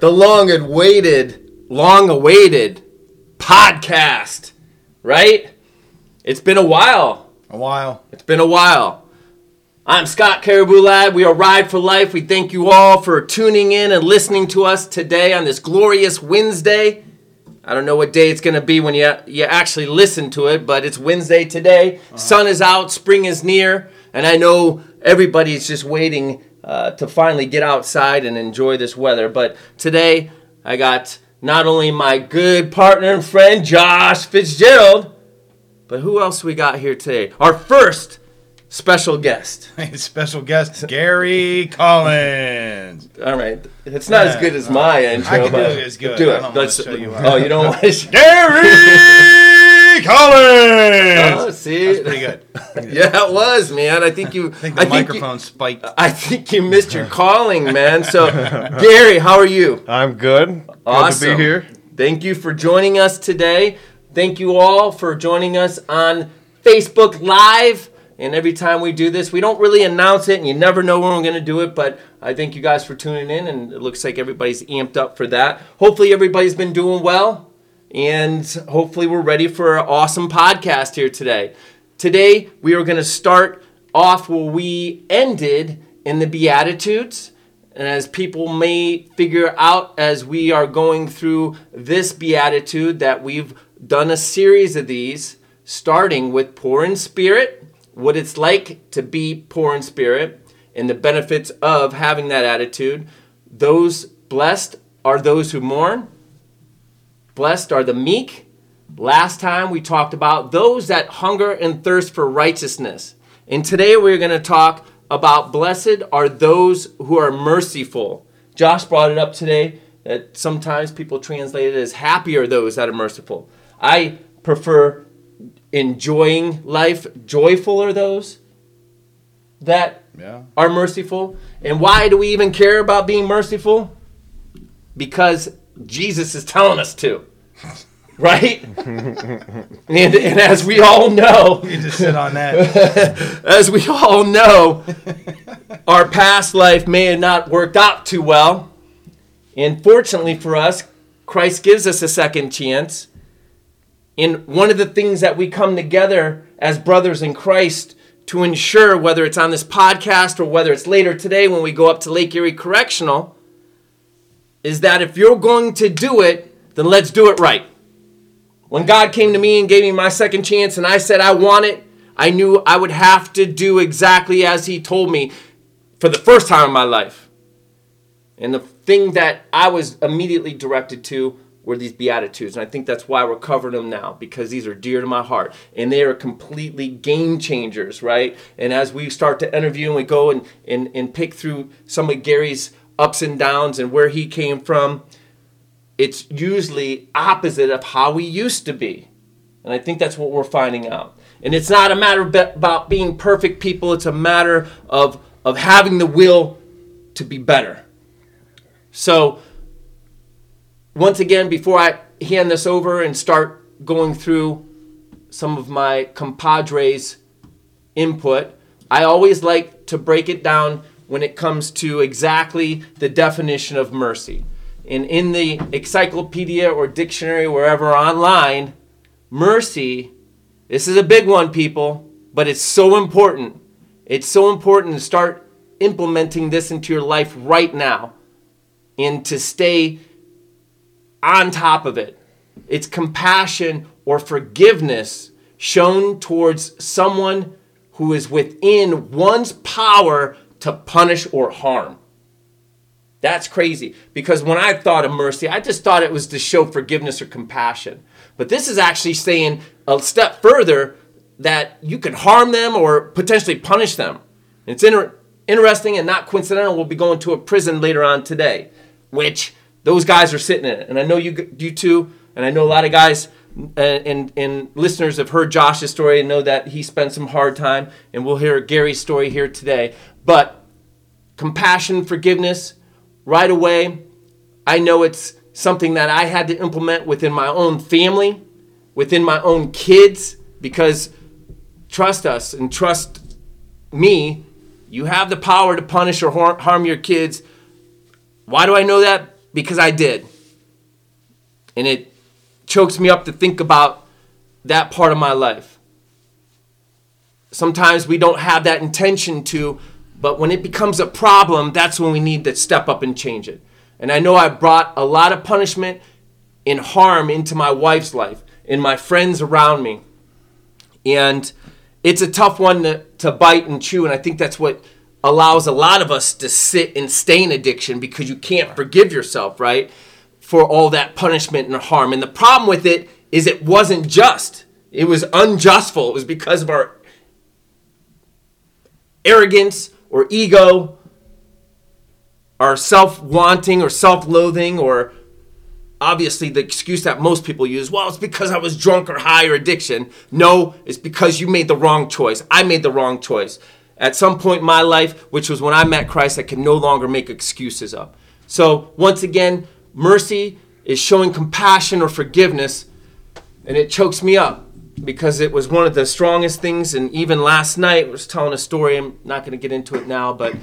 The long awaited, long awaited podcast, right? It's been a while. A while. It's been a while. I'm Scott Caribou Lad. We are Ride for Life. We thank you all for tuning in and listening to us today on this glorious Wednesday. I don't know what day it's going to be when you, you actually listen to it, but it's Wednesday today. Uh-huh. Sun is out, spring is near, and I know everybody's just waiting uh, to finally get outside and enjoy this weather. But today, I got not only my good partner and friend, Josh Fitzgerald, but who else we got here today? Our first special guest. Special guest Gary Collins. All right, it's not as good as my intro. I can do but it as good. Do it. Let's- show you oh, you don't want to? Sh- Gary Collins. oh, see, That's pretty good. Yeah, it was, man. I think you. I think the you- microphone spiked. I think you missed your calling, man. So, Gary, how are you? I'm good. Good Awesome. to be here. Thank you for joining us today. Thank you all for joining us on Facebook Live. And every time we do this, we don't really announce it, and you never know when we're going to do it. But I thank you guys for tuning in, and it looks like everybody's amped up for that. Hopefully, everybody's been doing well, and hopefully, we're ready for an awesome podcast here today. Today, we are going to start off where we ended in the Beatitudes. And as people may figure out as we are going through this beatitude, that we've done a series of these, starting with poor in spirit, what it's like to be poor in spirit, and the benefits of having that attitude. Those blessed are those who mourn, blessed are the meek. Last time we talked about those that hunger and thirst for righteousness. And today we're going to talk about blessed are those who are merciful. Josh brought it up today that sometimes people translate it as happy are those that are merciful. I prefer enjoying life. Joyful are those that Yeah. are merciful. And why do we even care about being merciful? Because Jesus is telling us to. Right? and, and as we all know, You just sit on that. as we all know, our past life may have not worked out too well. And fortunately for us, Christ gives us a second chance. And one of the things that we come together as brothers in Christ to ensure, whether it's on this podcast or whether it's later today when we go up to Lake Erie Correctional, is that if you're going to do it, then let's do it right. When God came to me and gave me my second chance and I said I want it, I knew I would have to do exactly as He told me for the first time in my life. And the thing that I was immediately directed to were these Beatitudes. And I think that's why we're covering them now, because these are dear to my heart. And they are completely game changers, right? And as we start to interview and we go and, and, and pick through some of Gary's ups and downs and where he came from, it's usually opposite of how we used to be. And I think that's what we're finding out. And it's not a matter about being perfect people, it's a matter of, of having the will to be better. So, once again, before I hand this over and start going through some of my compadres' input, I always like to break it down when it comes to exactly the definition of mercy. And in the encyclopedia or dictionary, wherever online, mercy, this is a big one, people, but it's so important. It's so important to start implementing this into your life right now and to stay on top of it. It's compassion or forgiveness shown towards someone who is within one's power to punish or harm. That's crazy because when I thought of mercy, I just thought it was to show forgiveness or compassion. But this is actually saying a step further that you can harm them or potentially punish them. It's inter- interesting and not coincidental. We'll be going to a prison later on today, which those guys are sitting in. And I know you, you too, and I know a lot of guys and, and listeners have heard Josh's story and know that he spent some hard time. And we'll hear Gary's story here today. But compassion, forgiveness, right away, I know it's something that I had to implement within my own family, within my own kids, because trust us and trust me, you have the power to punish or harm your kids Why do I know that? Because I did. And it chokes me up to think about that part of my life. Sometimes we don't have that intention to, but when it becomes a problem, that's when we need to step up and change it. And I know I brought a lot of punishment and harm into my wife's life, in my friends around me. And it's a tough one to, to bite and chew. And I think that's what allows a lot of us to sit and stay in addiction because you can't forgive yourself, right? For all that punishment and harm. And the problem with it is it wasn't just, it was unjustful. It was because of our arrogance or ego, or self wanting or self loathing, or obviously the excuse that most people use well, it's because I was drunk or high or addiction. No, it's because you made the wrong choice. I made the wrong choice. At some point in my life, which was when I met Christ, I can no longer make excuses up. So, once again, mercy is showing compassion or forgiveness, and it chokes me up because it was one of the strongest things. And even last night, I was telling a story. I'm not going to get into it now, but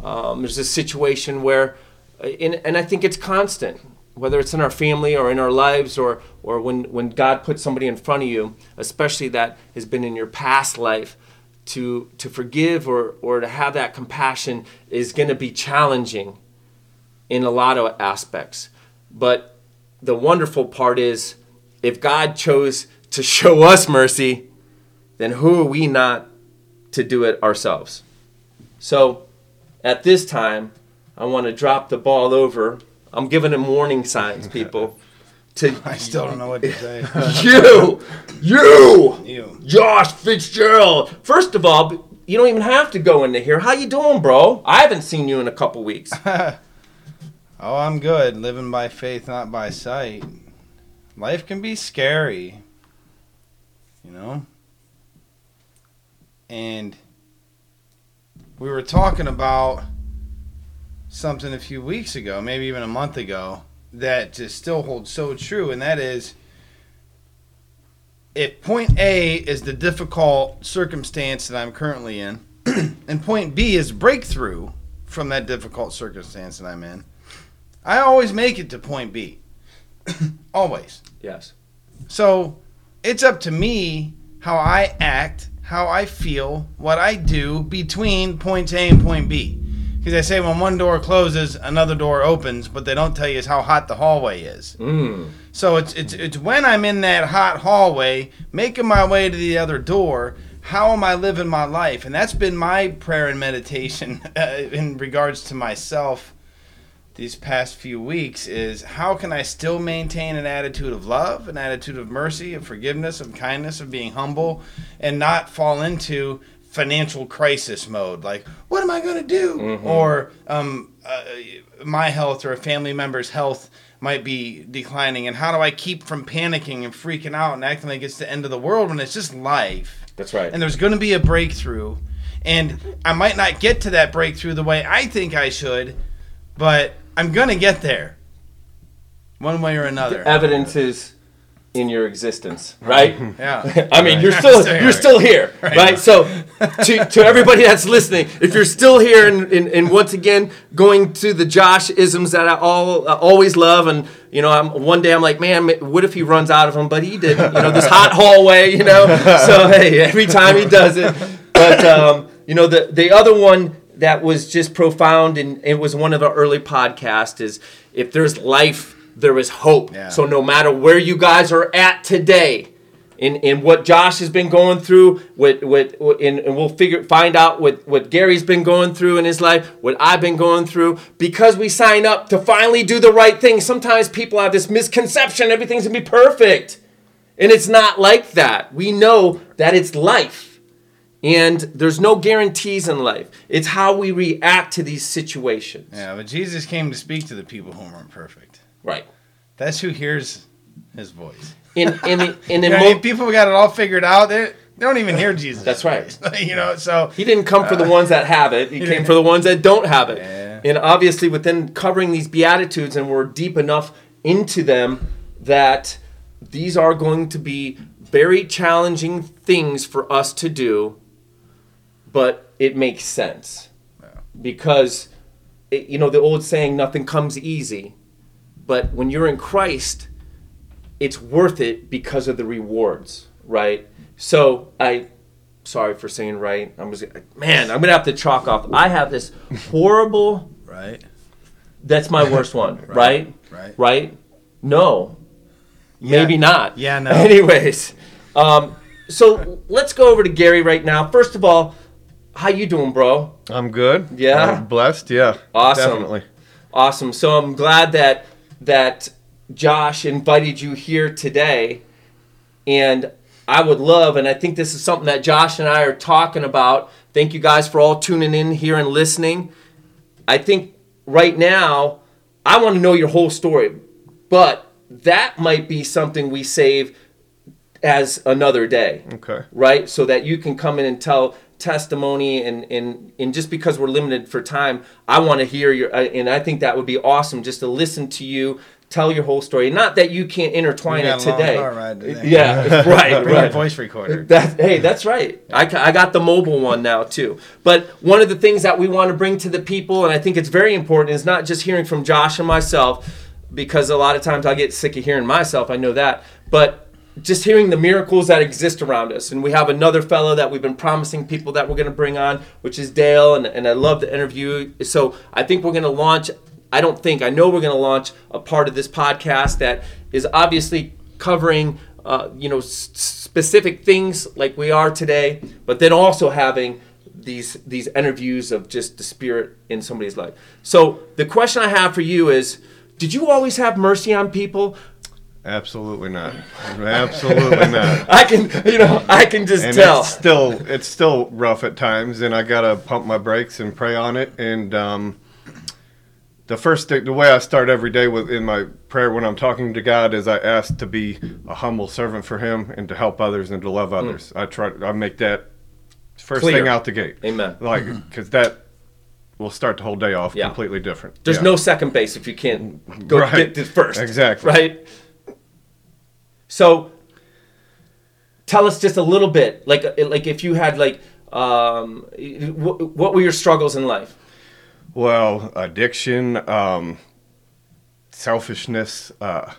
um, there's a situation where, and, and I think it's constant, whether it's in our family or in our lives or, or when, when God puts somebody in front of you, especially that has been in your past life, to, to forgive or, or to have that compassion is going to be challenging in a lot of aspects. But the wonderful part is if God chose to show us mercy, then who are we not to do it ourselves? So at this time, I want to drop the ball over. I'm giving him warning signs, people. To I still don't know what to say. you, you, You. Josh Fitzgerald. First of all, you don't even have to go into here. How you doing, bro? I haven't seen you in a couple weeks. Oh, I'm good. Living by faith, not by sight. Life can be scary, you know? And we were talking about something a few weeks ago, maybe even a month ago, that just still holds so true, and that is if point A is the difficult circumstance that I'm currently in, and point B is breakthrough from that difficult circumstance that I'm in, I always make it to point B. always. Yes. So it's up to me how I act, how I feel, what I do between point A and point B. Because they say when one door closes, another door opens, but they don't tell you is how hot the hallway is. Mm. So it's it's it's when I'm in that hot hallway, making my way to the other door. How am I living my life? And that's been my prayer and meditation uh, in regards to myself these past few weeks is how can I still maintain an attitude of love, an attitude of mercy, of forgiveness, of kindness, of being humble, and not fall into financial crisis mode? Like what am i going to do or um, uh, my health or a family member's health might be declining and how do i keep from panicking and freaking out and acting like it's the end of the world when it's just life? That's right. and there's going to be a breakthrough and i might not get to that breakthrough the way i think i should but i'm going to get there one way or another Evidence is in your existence, right? yeah I mean, you're still Still you're still here, right? So, to, to everybody that's listening, if you're still here, and, and, and once again going to the Josh isms that I all I always love, and you know, I'm one day I'm like, man, what if he runs out of them? But he didn't. You know, this hot hallway. You know, so hey, every time he does it, but um, you know, the the other one that was just profound, and it was one of our early podcasts is if there's life, there is hope. Yeah. So no matter where you guys are at today, in, in what Josh has been going through, what what and, and we'll figure find out what what Gary's been going through in his life, what I've been going through, because we sign up to finally do the right thing. Sometimes people have this misconception everything's gonna be perfect, and it's not like that. We know that it's life. And there's no guarantees in life. It's how we react to these situations. yeah but jesus came to speak to the people who weren't perfect Right. that's who hears his voice In in the, in the You know, people got it all figured out. They, they don't even hear Jesus. That's right. you know, so He didn't come for the ones that have it. He came for the ones that don't have it. Yeah. And obviously, within covering these beatitudes, and we're deep enough into them that these are going to be very challenging things for us to do, but it makes sense because it- you know, the old saying, nothing comes easy. But when you're in Christ, it's worth it because of the rewards, right? So I, sorry for saying right. I'm just, man, I'm gonna have to chalk off. I have this horrible. Right. That's my worst one, right? Right. Right? No, maybe not. Yeah, no. Anyways, um, so let's go over to Gary right now. First of all, how you doing, bro? I'm good. Yeah? I'm blessed. Yeah. Awesome. Definitely. Awesome. So I'm glad that that Josh invited you here today, and I would love, and I think this is something that Josh and I are talking about. Thank you guys for all tuning in here and listening. I think right now I want to know your whole story, but that might be something we save as another day Okay. right? So that you can come in and tell testimony and and and just because we're limited for time, I want to hear your uh, and I think that would be awesome just to listen to you tell your whole story. Not that you can't intertwine it got a long today. car today. Yeah, right, right. voice recorder. That, hey, that's right. I, I got the mobile one now too. But one of the things that we want to bring to the people, and I think it's very important, is not just hearing from Josh and myself, because a lot of times I get sick of hearing myself. I know that, but just hearing the miracles that exist around us. And we have another fellow that we've been promising people that we're going to bring on, which is Dale, and, and I love the interview. So I think we're going to launch. I don't think I know we're going to launch a part of this podcast that is obviously covering uh, you know s- specific things like we are today, but then also having these these interviews of just the spirit in somebody's life. So the question I have for you is, did you always have mercy on people? Absolutely not. Absolutely not. I can you know I can just And tell. it's still it's still rough at times, and I gotta pump my brakes and pray on it. And um, the first thing, the way I start every day with in my prayer when I'm talking to God is I ask to be a humble servant for Him and to help others and to love others. I try. I make that first Clear. thing out the gate. Amen. Like because that will start the whole day off Yeah. completely different. There's Yeah. no second base if you can't go Right. get this first. Exactly. Right. So tell us just a little bit, like like if you had like um, what, what were your struggles in life? Well, addiction, um, selfishness, uh,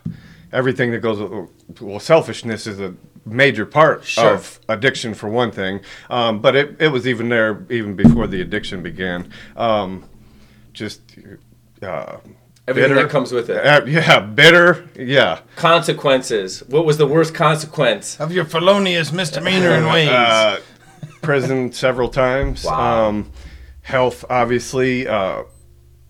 everything that goes with, well, selfishness is a major part Sure. of addiction for one thing. Um, but it, it was even there even before the addiction began. Um, just, uh, Everything bitter. that comes with it. Uh, yeah, bitter. Yeah. Consequences. What was the worst consequence? Of your felonious misdemeanor and ways. Uh, prison several times. Wow. Um, health, obviously. Uh,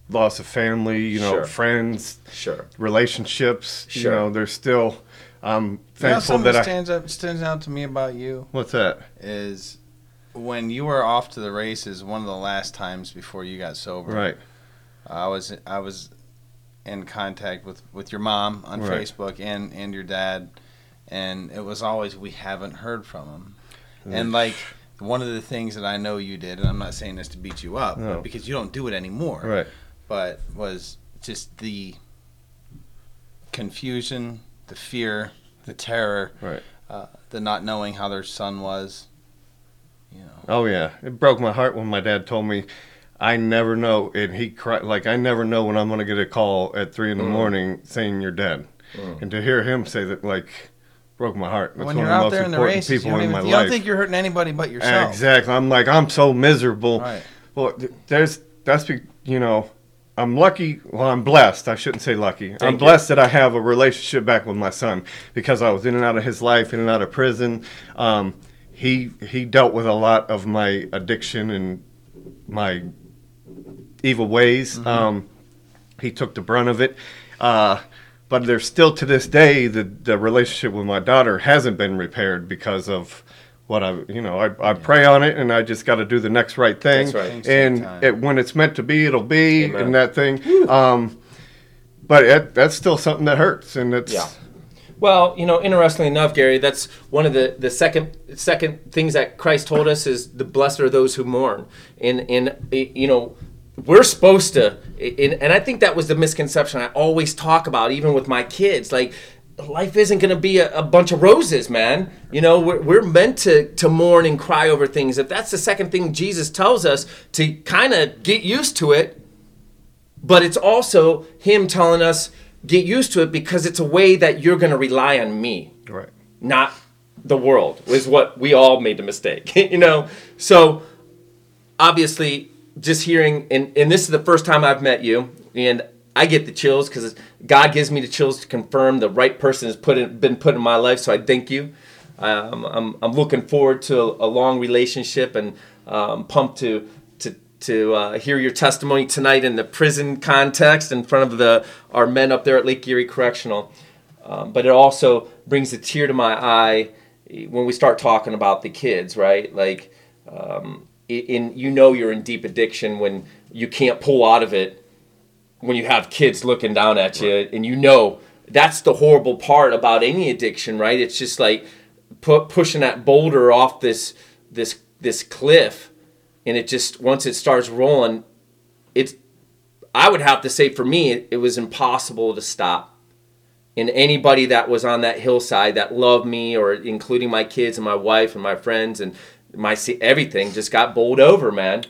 loss of family, you know, Sure. friends, Sure. relationships. Sure. You know, there's still. I'm you know, thankful that that I. stands up stands out to me about you What's that? is when you were off to the races. One of the last times before you got sober, Right. I was I was in contact with with your mom on Right. Facebook and and your dad, and it was always we haven't heard from him, and like one of the things that I know you did, and I'm not saying this to beat you up, No. because you don't do it anymore, Right. but was just the confusion, the fear, the terror, Right. uh, the not knowing how their son was. You know, Oh yeah, it broke my heart when my dad told me, "I never know," and he cried like, "I never know when I'm going to get a call at three in the Mm. morning saying you're dead," and to hear him say that like broke my heart. That's when one you're of the out most there in the important races, you people don't, in even, my you don't think you're hurting anybody but yourself. Exactly. I'm like I'm so miserable. Right. Well, there's that's be, you know, I'm lucky. Well, I'm blessed. I shouldn't say lucky. I'm you. blessed that I have a relationship back with my son because I was in and out of his life, in and out of prison. Um, he he dealt with a lot of my addiction and my evil ways. Mm-hmm. Um, he took the brunt of it. Uh, but there's still to this day the the relationship with my daughter hasn't been repaired because of what I you know I, I pray on it and I just got to do the next right thing. That's right. And it, when it's meant to be, it'll be, Amen. and that thing. Um, but it, that's still something that hurts, and it's Yeah. Well, you know, interestingly enough, Gary, that's one of the, the second second things that Christ told us is the blessed are those who mourn, and and you know, we're supposed to, and, and I think that was the misconception I always talk about, even with my kids, like. Life isn't going to be a, a bunch of roses, man. You know, we're, we're meant to, to mourn and cry over things. If that's the second thing Jesus tells us to kind of get used to it, but it's also him telling us get used to it because it's a way that you're going to rely on me Right. not the world is what we all made the mistake you know so obviously just hearing and, and this is the first time i've met you and i get the chills because god gives me the chills to confirm the right person has put in, been put in my life so i thank you um, I'm, I'm looking forward to a, long relationship and um, pumped to to to uh, hear your testimony tonight in the prison context in front of the our men up there at lake erie correctional um, but it also brings a tear to my eye when we start talking about the kids, right? Like, um, in you know you're in deep addiction when you can't pull out of it when you have kids looking down at you, right. and you know that's the horrible part about any addiction, right? It's just like pu- pushing that boulder off this this this cliff, and it just once it starts rolling, it's I would have to say for me it, it was impossible to stop and anybody that was on that hillside that loved me or including my kids and my wife and my friends and my see everything just got bowled over man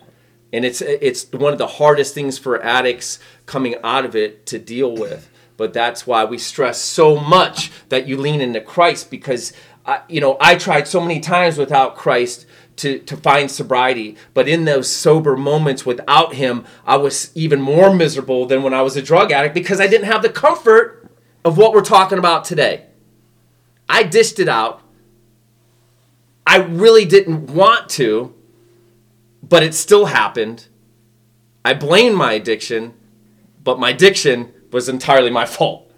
and it's it's one of the hardest things for addicts coming out of it to deal with but that's why we stress so much that you lean into Christ because I, you know I tried so many times without Christ to, to find sobriety. But in those sober moments without him, I was even more miserable than when I was a drug addict because I didn't have the comfort of what we're talking about today. I dished it out. I really didn't want to, but it still happened. I blame my addiction, but my addiction was entirely my fault.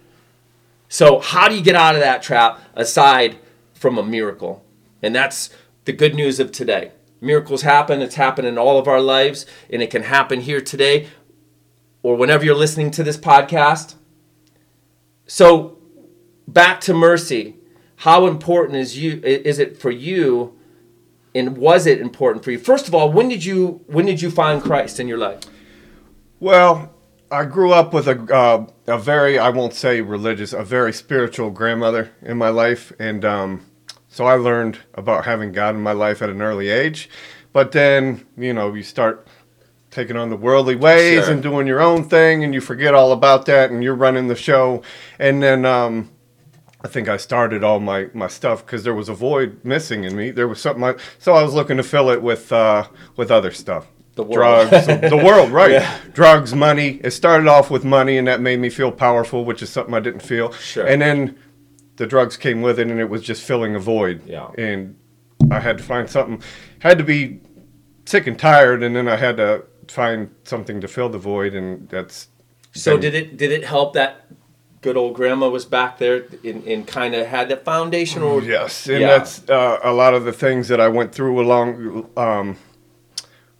So, how do you get out of that trap aside from a miracle? And that's the good news of today. Miracles happen, it's happened in all of our lives, and it can happen here today or whenever you're listening to this podcast. So back to mercy. How important is you is it for you and was it important for you? First of all, when did you when did you find Christ in your life? Well, I grew up with a uh, a very I won't say religious, a very spiritual grandmother in my life, and um, so I learned about having God in my life at an early age. But then you know you start taking on the worldly ways sure. and doing your own thing, and you forget all about that, and you're running the show. And then um, I think I started all my, my stuff because there was a void missing in me. There was something, I, so I was looking to fill it with uh, with other stuff. The world. drugs, the world, right? Yeah. Drugs, money. It started off with money, and that made me feel powerful, which is something I didn't feel. Sure. And then the drugs came with it, and it was just filling a void. Yeah. And I had to find something. Had to be sick and tired, and then I had to find something to fill the void, and that's. So been, did it did it help that good old grandma was back there and, and kind of had that foundation? Yes, and yeah. that's uh, a lot of the things that I went through along. Um,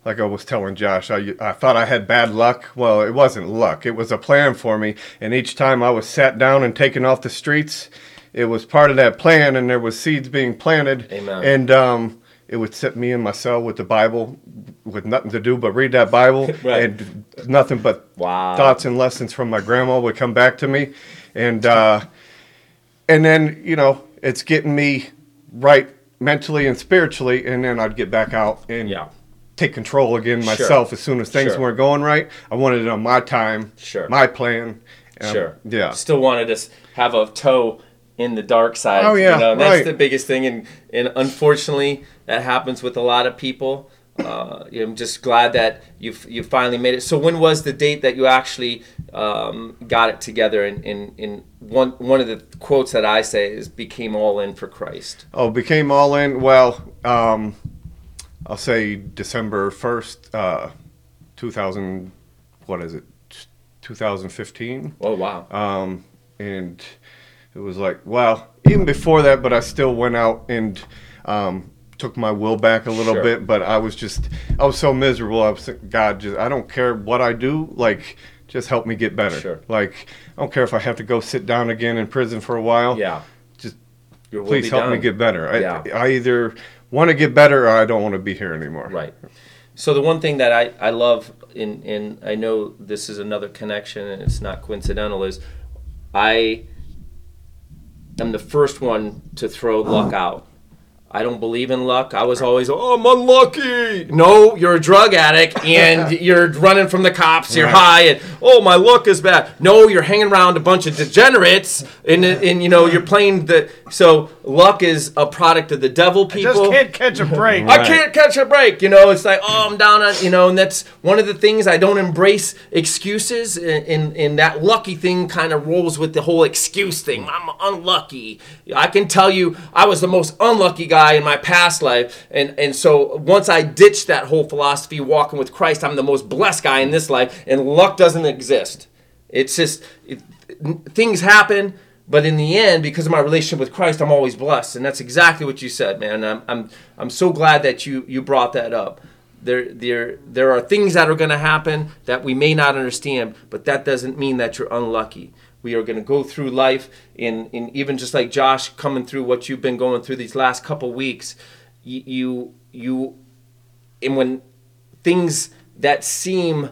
like I was telling Josh, I, I thought I had bad luck. Well, it wasn't luck. It was a plan for me. And each time I was sat down and taken off the streets, it was part of that plan, and there was seeds being planted. Amen. And um, it would sit me in my cell with the Bible, with nothing to do but read that Bible, right. and nothing but wow. thoughts and lessons from my grandma would come back to me, and uh, and then you know it's getting me right mentally and spiritually, and then I'd get back out and yeah. take control again myself sure. as soon as things sure. weren't going right. I wanted it on my time, sure, my plan. Um, sure, yeah. Still wanted to have a toe in the dark side. Oh yeah, you know, that's right. the biggest thing, and and unfortunately, that happens with a lot of people. Uh, I'm just glad that you you finally made it. So when was the date that you actually um, got it together? And in, in, in, one one of the quotes that I say is "became all in for Christ." Oh, became all in. Well, um, I'll say December first, uh, two thousand. What is it? 2015. Oh wow. Um, and it was like, well, even before that, but I still went out and um, took my will back a little sure. bit. But I was just, I was so miserable. I was God, just I don't care what I do, like. Just help me get better. Sure. Like I don't care if I have to go sit down again in prison for a while. Yeah. Just please help done. me get better. I, yeah. I either want to get better or I don't want to be here anymore. Right. So the one thing that I, I love in, in I know this is another connection and it's not coincidental is I am the first one to throw luck out. I don't believe in luck. I was always, oh, I'm unlucky. No, you're a drug addict and you're running from the cops. You're Right. high and oh, my luck is bad. No, you're hanging around a bunch of degenerates and and you know you're playing the. So luck is a product of the devil. People Just can't catch a break. I can't catch a break. You know, it's like, oh, I'm down on, you know, and that's one of the things I don't embrace excuses. And, and, and that lucky thing kind of rolls with the whole excuse thing. I'm unlucky. I can tell you, I was the most unlucky guy in my past life. And, and so once I ditched that whole philosophy, walking with Christ, I'm the most blessed guy in this life, and luck doesn't exist. It's just, it, things happen. But in the end, because of my relationship with Christ, I'm always blessed, and that's exactly what you said, man. I'm, I'm, I'm so glad that you, you brought that up. There, there, there are things that are going to happen that we may not understand, but that doesn't mean that you're unlucky. We are going to go through life, in, in even just like Josh coming through what you've been going through these last couple weeks. You, you, you, and when things that seem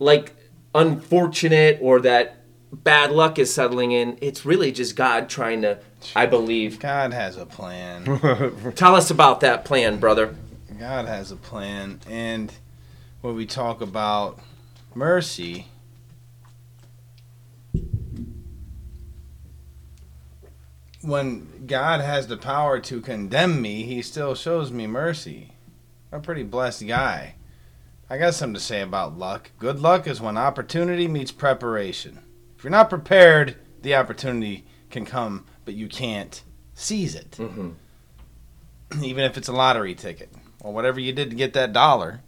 like unfortunate or that bad luck is settling in, it's really just God trying to, I believe. God has a plan. Tell us about that plan, brother. God has a plan. And when we talk about mercy, when God has the power to condemn me, he still shows me mercy. I'm a pretty blessed guy. I got something to say about luck. Good luck is when opportunity meets preparation. If you're not prepared, the opportunity can come, but you can't seize it. Mm-hmm. Even if it's a lottery ticket or whatever you did to get that dollar,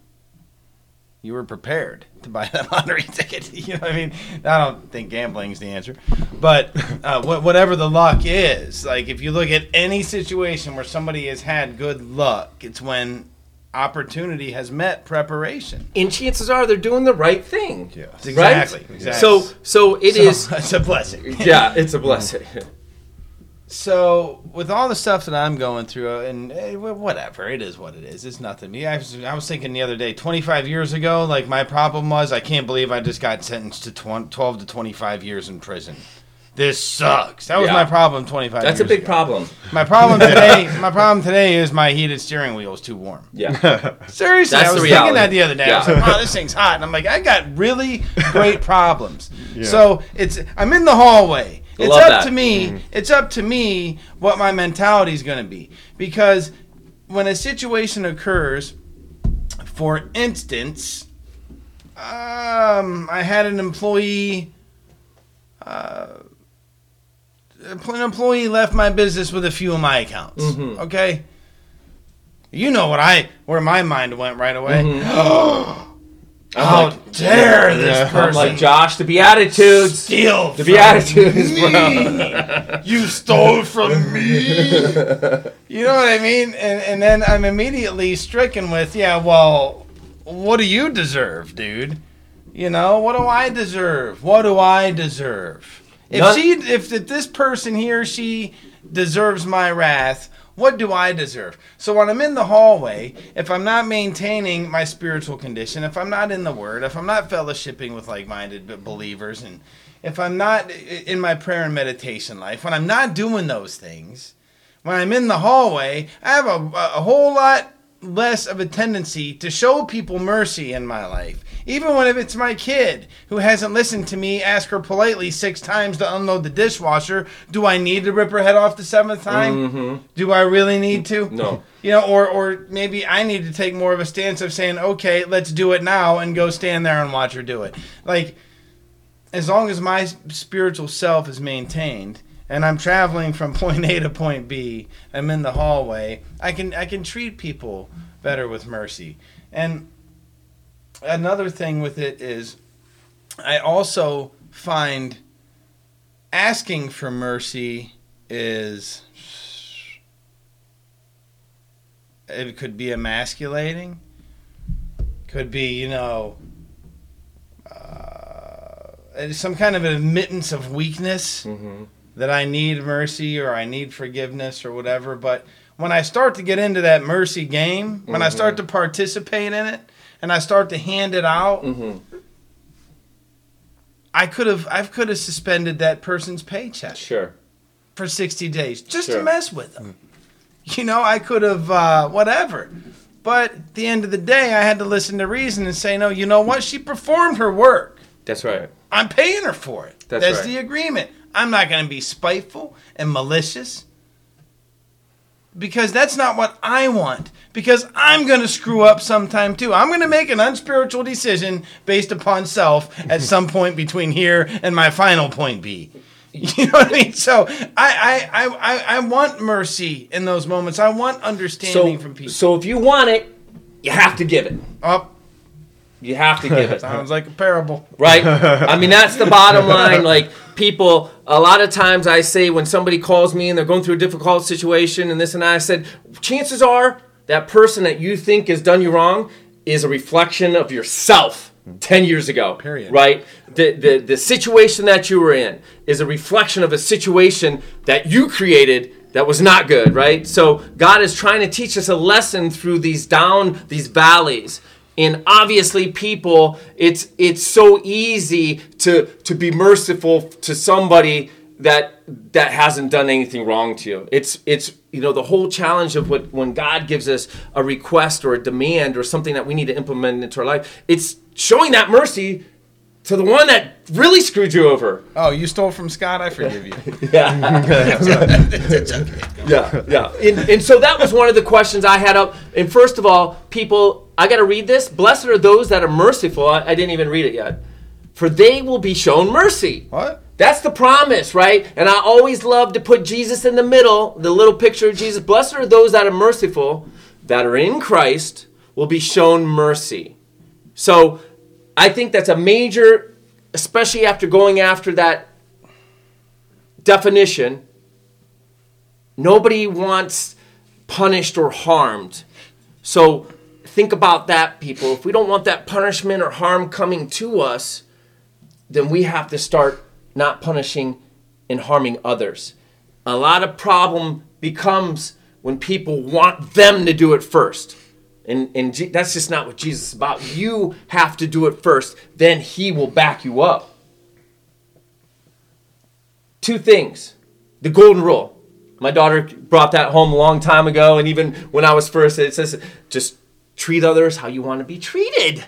you were prepared to buy that lottery ticket. You know what I mean? I don't think gambling's the answer, but uh, wh- whatever the luck is, like if you look at any situation where somebody has had good luck, it's when opportunity has met preparation. And chances are they're doing the right thing. Yes. Exactly. Right? exactly. So, so it So, is. It's a blessing. Yeah, it's a blessing. So with all the stuff that I'm going through, uh, and eh, whatever, it is what it is. It's nothing. Me, I was, I was thinking the other day, 25 years ago, like my problem was, I can't believe I just got sentenced to 12 to 25 years in prison. This sucks. That was Yeah. my problem 25 That's a years big ago. problem. My problem today, my problem today is my heated steering wheel is too warm. Yeah. Seriously, That's I was the thinking reality. that the other day. I was Yeah. like, "Wow, this thing's hot," and I'm like, "I got really great problems." Yeah. So it's I'm in the hallway. I It's love up that. to me. It's up to me what my mentality is going to be because when a situation occurs, for instance, um, I had an employee. Uh, an employee left my business with a few of my accounts. Mhm. Okay. You know what I where my mind went right away. Mhm. How like- dare this Yeah. I'm person like Josh, the Beatitudes. steal The from Beatitudes, me? bro. you stole from me. you know what I mean? And and then I'm immediately stricken with, yeah, well, what do you deserve, dude? You know, what do I deserve? What do I deserve? If None- she if, if this person he or she deserves my wrath, what do I deserve? So when I'm in the hallway, if I'm not maintaining my spiritual condition, if I'm not in the word, if I'm not fellowshipping with like-minded believers and if I'm not in my prayer and meditation life, when I'm not doing those things, when I'm in the hallway, I have a, a whole lot less of a tendency to show people mercy in my life. Even when if it's my kid who hasn't listened to me ask her politely six times to unload the dishwasher, do I need to rip her head off the seventh time? Mhm. Do I really need to? No. You know, or or maybe I need to take more of a stance of saying, okay, let's do it now, and go stand there and watch her do it. Like, as long as my spiritual self is maintained, and I'm traveling from point A to point B, I'm in the hallway, I can I can treat people better with mercy. And another thing with it is, I also find asking for mercy is it could be emasculating could be you know uh, some kind of admittance of weakness Mhm. That i need mercy or i need forgiveness or whatever but when i start to get into that mercy game when i start to participate in it and i start to hand it out Mhm. i could have i could have suspended that person's paycheck Sure. for 60 days just Sure. to mess with them. You know, I could have uh, whatever. But at the end of the day, I had to listen to reason and say, no, you know what? She performed her work. That's right. I'm paying her for it. That's That's right. the agreement. I'm not going to be spiteful and malicious because that's not what I want. Because I'm going to screw up sometime too. I'm going to make an unspiritual decision based upon self at some point between here and my final point B. You know what I mean? So I I, I, I, want mercy in those moments. I want understanding So, from people. so if you want it, you have to give it. oh, You have to give it. sounds like a parable. right? I mean, that's the bottom line. Like, people, a lot of times I say when somebody calls me and they're going through a difficult situation and this and that, I said, chances are that person that you think has done you wrong is a reflection of yourself 10 years ago. Period. Right? The, the, the situation that you were in is a reflection of a situation that you created that was not good, right? So God is trying to teach us a lesson through these down, these valleys and obviously people it's it's so easy to to be merciful to somebody that that hasn't done anything wrong to you it's it's you know the whole challenge of what when god gives us a request or a demand or something that we need to implement into our life it's showing that mercy to the one that really screwed you over Oh, you stole from Scott? I forgive you. yeah, yeah. And, and so that was one of the questions I had up. And first of all, people, I got to read this. Blessed are those that are merciful. I, I didn't even read it yet. For they will be shown mercy. What? That's the promise, right? And I always love to put Jesus in the middle, the little picture of Jesus. Blessed are those that are merciful, that are in Christ, will be shown mercy. So I think that's a major, especially after going after that definition. Nobody wants punished or harmed. So think about that, people. If we don't want that punishment or harm coming to us, then we have to start not punishing and harming others. A lot of problem becomes when people want them to do it first. And, and Je- that's just not what Jesus is about. You have to do it first, then he will back you up. Two things. The golden rule. My daughter brought that home a long time ago, and even when I was first, it says just treat others how you want to be treated.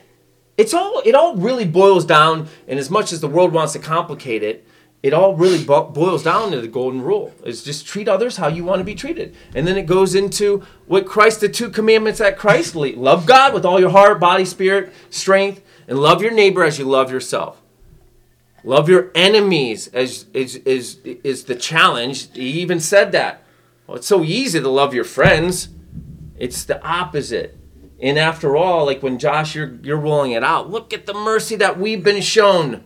It's all it all really boils down, and as much as the world wants to complicate it, it all really bo- boils down to the golden rule. It's just treat others how you want to be treated, and then it goes into what Christ, the two commandments that Christ le- love God with all your heart, body, spirit, strength, and love your neighbor as you love yourself. Love your enemies as is is is the challenge. He even said that. Well, it's so easy to love your friends. It's the opposite. And after all, like when Josh, you're you're rolling it out. Look at the mercy that we've been shown.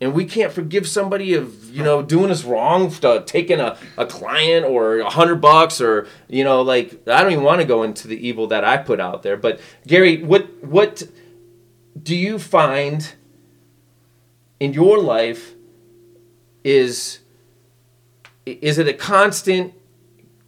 And we can't forgive somebody of you know doing us wrong, taking a, a client or a hundred bucks or you know like I don't even want to go into the evil that I put out there. But Gary, what what do you find in your life is is it a constant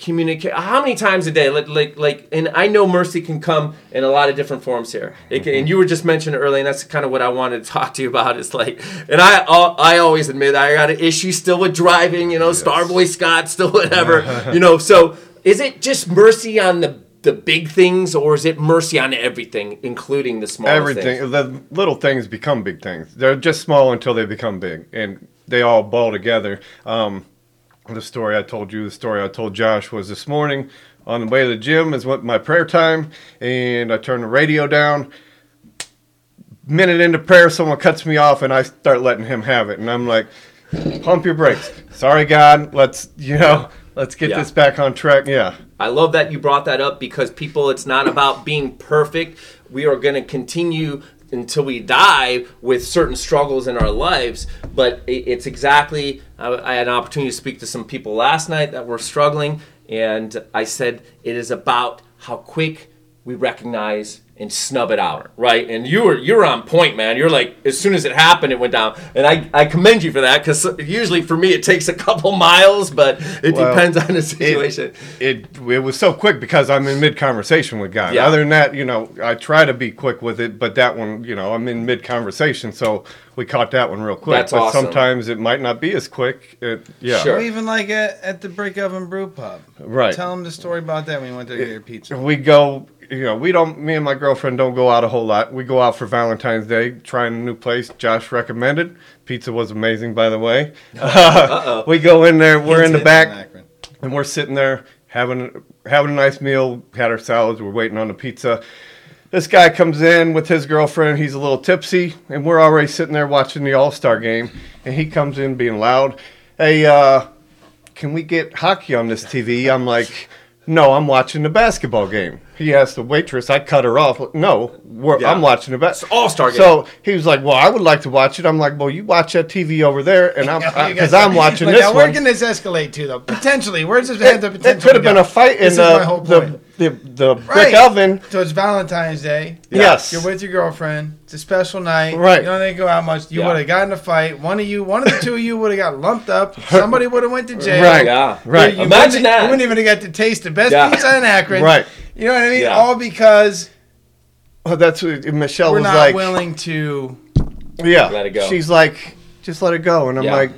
communicate how many times a day? Like, like like and i know mercy can come in a lot of different forms here. It can, and you were just mentioning earlier and that's kind of what i wanted to talk to you about is like and i i always admit i got an issue still with driving you know starboy scott still whatever you know so is it just mercy on the the big things or is it mercy on everything including the small Everything, things? The little things become big things. They're just small until they become big, and they all ball together. Um, the story I told you, the story I told Josh was this morning on the way to the gym is what my prayer time, and I turn the radio down. Minute into prayer, someone cuts me off, and I start letting him have it, and I'm like, "Pump your brakes." Sorry, God. Let's you know, let's get Yeah. this back on track. Yeah. I love that you brought that up because people, it's not about being perfect. We are going to continue until we die with certain struggles in our lives. But it's exactly, I had an opportunity to speak to some people last night that were struggling. And I said, it is about how quick we recognize and snub it out, right? And you were you were on point, man. You're like as soon as it happened, it went down, and I, I commend you for that because usually for me it takes a couple miles, but it Well, depends on the situation. It it was so quick because I'm in mid conversation with God. Yeah. Other than that, you know, I try to be quick with it, but that one, you know, I'm in mid conversation, so we caught that one real quick. That's but awesome. sometimes it might not be as quick. It, yeah. Sure. Or even like at, at the Brick Oven Brew Pub. Right. Tell them the story about that when you went there to get your pizza. We go, you know, we don't. Me and my girlfriend don't go out a whole lot. We go out for Valentine's Day, trying a new place. Josh recommended. Pizza was amazing, by the way. Uh-oh. we go in there. We're in the back. And we're sitting there having having a nice meal, had our salads, we're waiting on the pizza. This guy comes in with his girlfriend. He's a little tipsy, and we're already sitting there watching the All Star game. And he comes in being loud. Hey, uh, can we get hockey on this TV? I'm like, no, I'm watching the basketball game. He asked the waitress. I cut her off. No, we're, Yeah. I'm watching the It's basketball. All-Star game. So he was like, "Well, I would like to watch it." I'm like, "Well, you watch that TV over there, and I'm because I'm watching Like, this now, one." Where can this escalate to, though? Potentially. Where's this have the it, potential? it could have been a fight in This is my whole the, the the the brick Right. oven. So it's Valentine's Day. Yes. You're with your girlfriend. It's a special night. Right. You don't think go out much. You Yeah. would have gotten a fight. One of you, one of the two of you would have got lumped up. Somebody would have went to jail. Right. Yeah. Right. You Imagine that. You wouldn't even have got to taste the best Yeah. pizza in Akron. Right. You know what I mean? Yeah. All because Oh, that's what Michelle we're was not like. willing to. yeah. Let it go. She's like, just let it go, and I'm Yeah. like.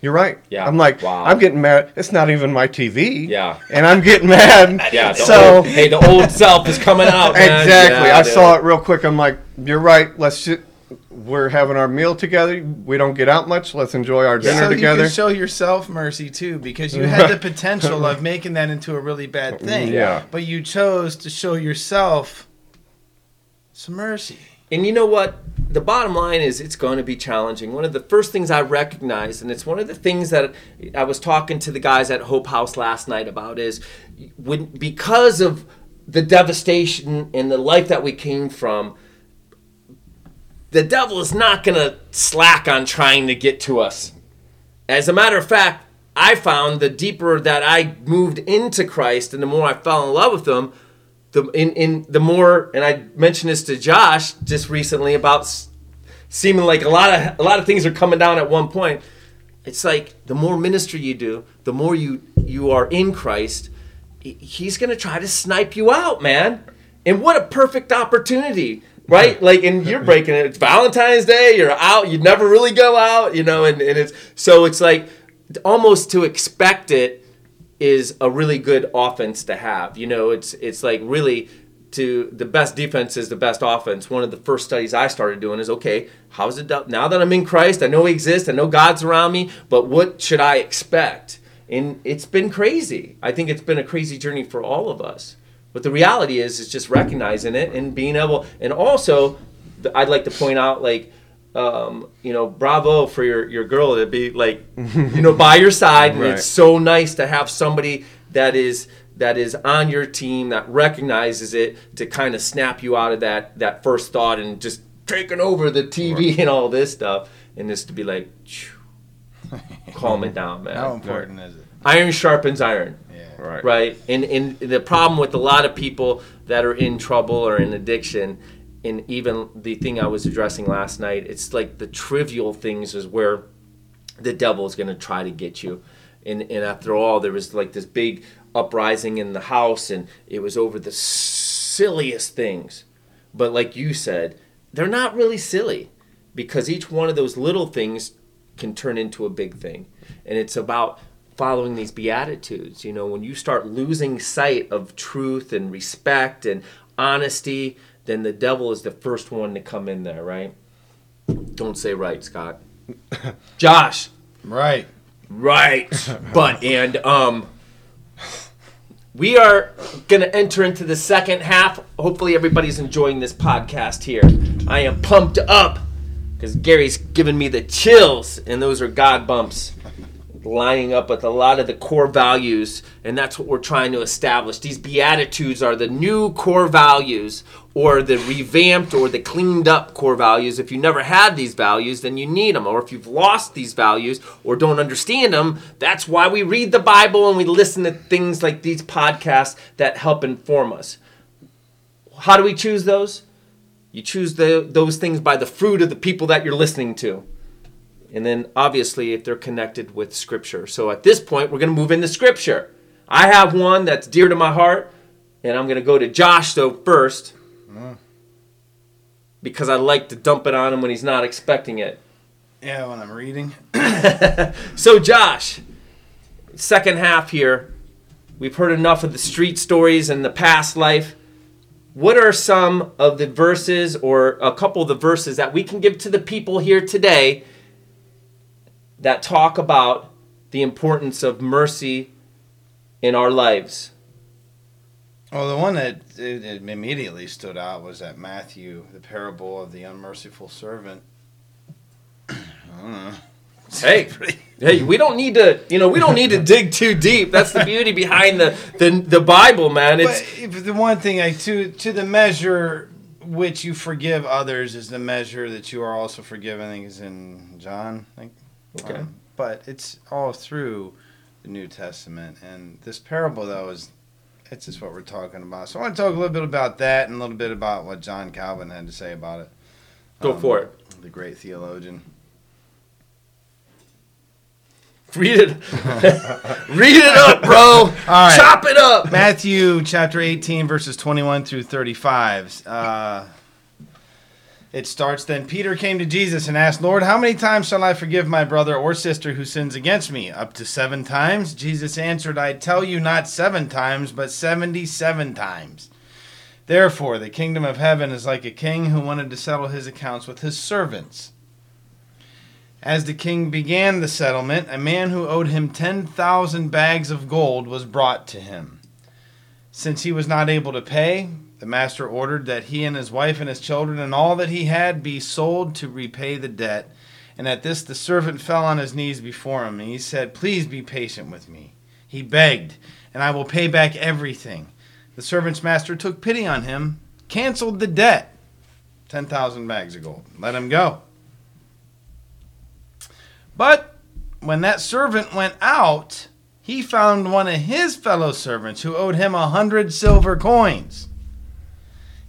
You're right. Yeah. I'm like, Wow. I'm getting mad. It's not even my TV. Yeah. And I'm getting mad. Yeah. The So old, hey, the old self is coming out. Man. exactly. Yeah, I dude. saw it real quick. I'm like, you're right. Let's just. We're having our meal together. We don't get out much. Let's enjoy our dinner so you together. can show yourself mercy too, because you had the potential of making that into a really bad thing. Yeah. But you chose to show yourself some mercy. And you know what? The bottom line is it's going to be challenging. One of the first things I recognized, and it's one of the things that I was talking to the guys at Hope House last night about, is when because of the devastation and the life that we came from, the devil is not going to slack on trying to get to us. As a matter of fact, I found the deeper that I moved into Christ and the more I fell in love with Him, the in, in the more and I mentioned this to Josh just recently about seeming like a lot of a lot of things are coming down at one point. It's like the more ministry you do, the more you you are in Christ, he's going to try to snipe you out, man. And what a perfect opportunity, right? Like, and you're breaking it. It's Valentine's Day. You're out. You never really go out, you know. And, and it's so it's like almost to expect it is a really good offense to have. You know, it's it's like really to the best defense is the best offense. One of the first studies I started doing is okay, how's it done? now that I'm in Christ, I know He exists, I know God's around me, but what should I expect? And it's been crazy. I think it's been a crazy journey for all of us. But the reality is, is just recognizing it and being able, and also, I'd like to point out, like, um, you know, bravo for your, your girl to be like, you know, by your side, and Right. it's so nice to have somebody that is that is on your team that recognizes it to kind of snap you out of that that first thought and just taking over the TV and all this stuff, and just to be like, calm it down, man. How important is it? Iron sharpens iron. Yeah. right. right? And and the problem with a lot of people that are in trouble or in addiction and even the thing i was addressing last night it's like the trivial things is where the devil is going to try to get you. And and after all there was like this big uprising in the house and it was over the silliest things. But like you said they're not really silly because each one of those little things can turn into a big thing. And it's about following these beatitudes you know when you start losing sight of truth and respect and honesty then the devil is the first one to come in there right don't say right scott josh Right. Right. but and um we are going to enter into the second half. Hopefully everybody's enjoying this podcast here. I am pumped up cuz Gary's giving me the chills and those are god bumps lining up with a lot of the core values and that's what we're trying to establish. These beatitudes are the new core values or the revamped or the cleaned up core values. If you never had these values, then you need them. Or if you've lost these values or don't understand them, that's why we read the Bible and we listen to things like these podcasts that help inform us. How do we choose those? You choose the, those things by the fruit of the people that you're listening to. And then obviously if they're connected with Scripture. So at this point, we're going to move into Scripture. I have one that's dear to my heart, and I'm going to go to Josh though first. Because I like to dump it on him when he's not expecting it. Yeah, when I'm reading. So, Josh, second half here, we've heard enough of the street stories and the past life. What are some of the verses or a couple of the verses that we can give to the people here today that talk about the importance of mercy in our lives? Well, the one that it, it immediately stood out was that Matthew, the parable of the unmerciful servant. I don't know. Hey, hey, we don't need to, you know, we don't need to dig too deep. That's the beauty behind the the, the Bible, man. It's But the one thing I to to the measure which you forgive others is the measure that you are also forgiven. I think is in John. I think. Okay. Um, but it's all through the New Testament, and this parable though is it's just what we're talking about. So I want to talk a little bit about that and a little bit about what John Calvin had to say about it. go Um, for it. The great theologian. Read it. Read it up, bro. right. Chop it up. Matthew chapter 18, verses 21 through 35. Uh, it starts Then Peter came to Jesus and asked, Lord, how many times shall I forgive my brother or sister who sins against me? Up to seven times? Jesus answered, I tell you not seven times, but seventy seven times. Therefore, the kingdom of heaven is like a king who wanted to settle his accounts with his servants. As the king began the settlement, a man who owed him 10,000 bags of gold was brought to him. Since he was not able to pay, the master ordered that he and his wife and his children and all that he had be sold to repay the debt. And at this, the servant fell on his knees before him, and he said, Please be patient with me. He begged, and I will pay back everything. The servant's master took pity on him, canceled the debt 10,000 bags of gold. Let him go. But when that servant went out, he found one of his fellow servants who owed him a hundred silver coins.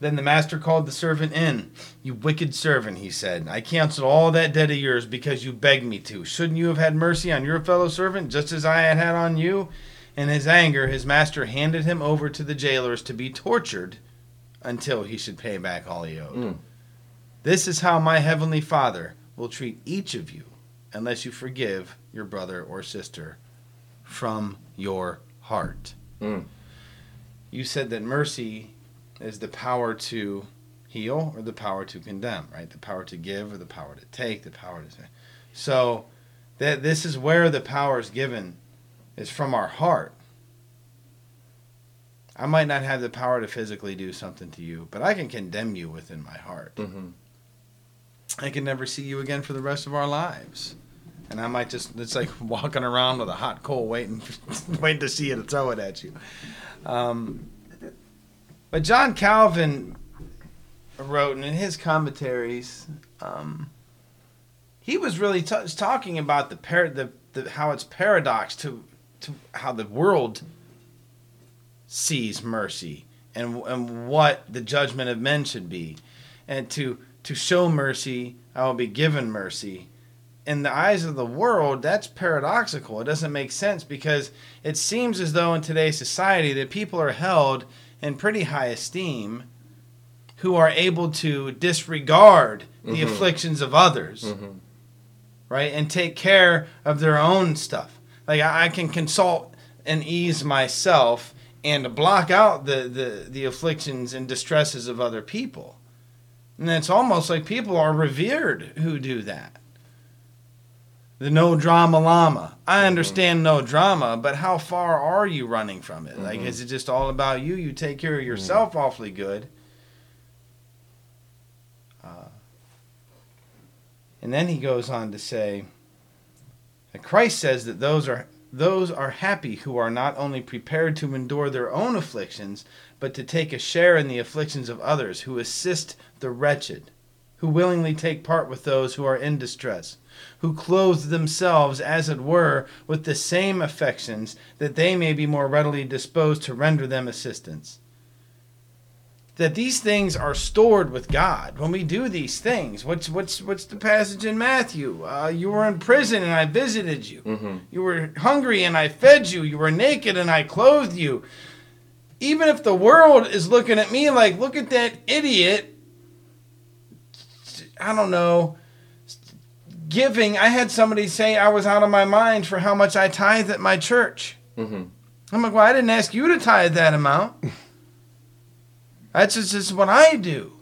Then the master called the servant in. You wicked servant, he said. I canceled all that debt of yours because you begged me to. Shouldn't you have had mercy on your fellow servant just as I had had on you? In his anger, his master handed him over to the jailers to be tortured until he should pay back all he owed. Mm. This is how my heavenly Father will treat each of you unless you forgive your brother or sister from your heart. Mm. You said that mercy is the power to heal or the power to condemn, right? The power to give or the power to take, the power to say. So that this is where the power is given is from our heart. I might not have the power to physically do something to you, but I can condemn you within my heart. Mm-hmm. I can never see you again for the rest of our lives. And I might just, it's like walking around with a hot coal waiting, waiting to see you to throw it at you. Um, but John Calvin wrote, and in his commentaries, um, he was really t- talking about the, par- the, the how it's paradox to, to how the world sees mercy and, and what the judgment of men should be. And to, to show mercy, I will be given mercy. In the eyes of the world, that's paradoxical. It doesn't make sense because it seems as though in today's society that people are held in pretty high esteem who are able to disregard the Mhm. afflictions of others, Mm-hmm. right? And take care of their own stuff. Like I, I can consult and ease myself and block out the, the, the afflictions and distresses of other people. And it's almost like people are revered who do that. The no drama llama. I understand no drama, but how far are you running from it? Like, Mhm. is it just all about you? You take care of yourself awfully good. Uh, and then he goes on to say, Christ says that those are those are happy who are not only prepared to endure their own afflictions, but to take a share in the afflictions of others, who assist the wretched, who willingly take part with those who are in distress, who clothe themselves, as it were, with the same affections, that they may be more readily disposed to render them assistance that these things are stored with God when we do these things. What's what's what's the passage in Matthew? Uh, you were in prison and I visited you. Mm-hmm. You were hungry and I fed you. You were naked and I clothed you. Even if the world is looking at me like, look at that idiot. I don't know. Giving. I had somebody say I was out of my mind for how much I tithe at my church. Mm-hmm. I'm like, well, I didn't ask you to tithe that amount. That's just, just what I do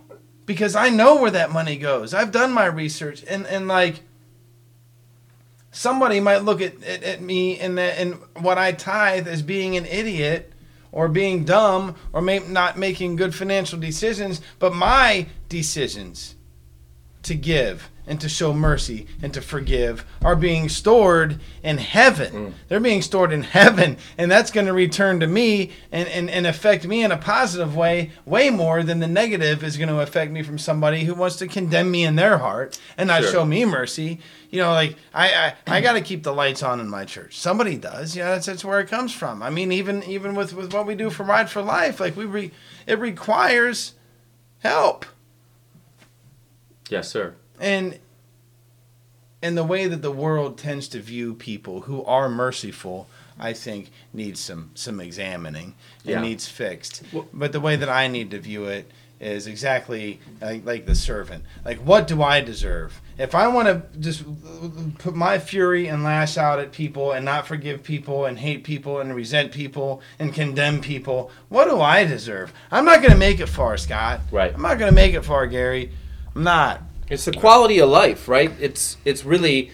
because I know where that money goes. I've done my research and, and like somebody might look at, at, at me and, and what I tithe as being an idiot or being dumb or may, not making good financial decisions, but my decisions to give and to show mercy and to forgive are being stored in heaven. Mm. They're being stored in heaven, and that's going to return to me and, and, and affect me in a positive way, way more than the negative is going to affect me from somebody who wants to condemn me in their heart and not Sure. show me mercy. You know, like I I, I got to keep the lights on in my church. Somebody does. Yeah, that's that's where it comes from. I mean, even even with with what we do for Ride for Life, like we re, it requires help Yes, sir. And and the way that the world tends to view people who are merciful i think needs some some examining. It Yeah. needs fixed. Well- but the way that i need to view it is exactly like, like the servant. Like what do i deserve? If i want to just put my fury and lash out at people and not forgive people and hate people and resent people and condemn people what do i deserve? I'm not going to make it far scott. Right. i'm not going to make it far gary. I'm not It's the quality of life, right? It's it's really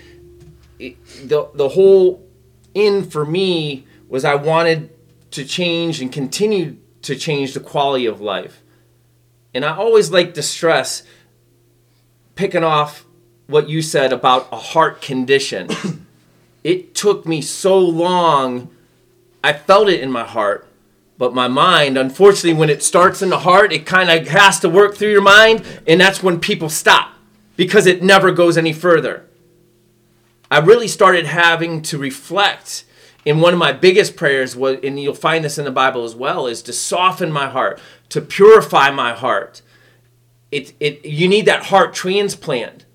it, the the whole in for me was I wanted to change and continue to change the quality of life. And I always like to stress picking off what you said about a heart condition. it took me so long I felt it in my heart but my mind, unfortunately, when it starts in the heart, it kind of has to work through your mind, and that's when people stop because it never goes any further. I really started having to reflect. in one of my biggest prayers and you'll find this in the Bible as well, is to soften my heart, to purify my heart. It, it, you need that heart transplant,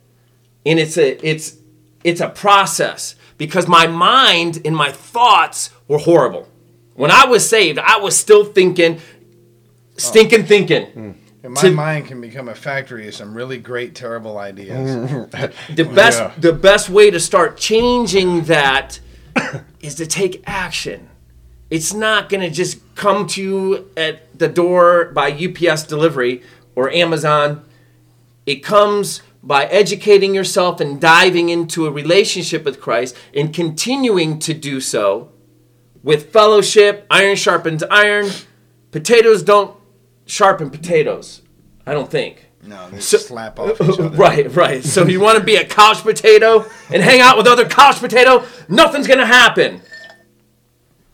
and it's a, it's, it's a process because my mind and my thoughts were horrible. When I was saved, I was still thinking, stinking thinking. Hmm. And my To- mind can become a factory of some really great, terrible ideas. The best, Yeah. the best way to start changing that is to take action. It's not going to just come to you at the door by UPS delivery or Amazon. It comes by educating yourself and diving into a relationship with Christ and continuing to do so with fellowship. Iron sharpens iron. Potatoes don't sharpen potatoes, I don't think. No, they So- slap off each other. Right, right. So you want to be a couch potato and hang out with other couch potato? Nothing's going to happen.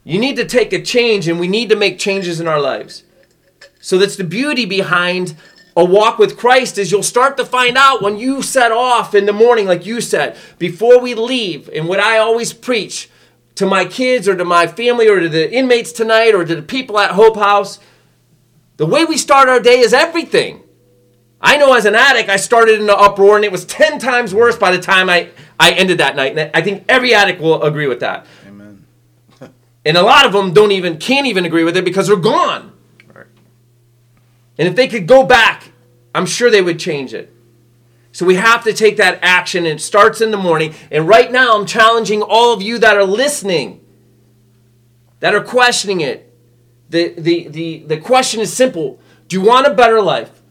You need to take a change and we need to make changes in our lives. So that's the beauty behind a walk with Christ is you'll start to find out when you set off in the morning like you said, before we leave and what I always preach to my kids or to my family or to the inmates tonight or to the people at Hope House, the way we start our day is everything. I know as an addict, I started in the uproar and it was 10 times worse by the time I, I ended that night. And I think every addict will agree with that. Amen. And a lot of them don't even, can't even agree with it because they're gone. Right. And if they could go back, I'm sure they would change it. So we have to take that action and it starts in the morning. And right now, I'm challenging all of you that are listening, that are questioning it. The, the, the, the question is simple Do you want a better life?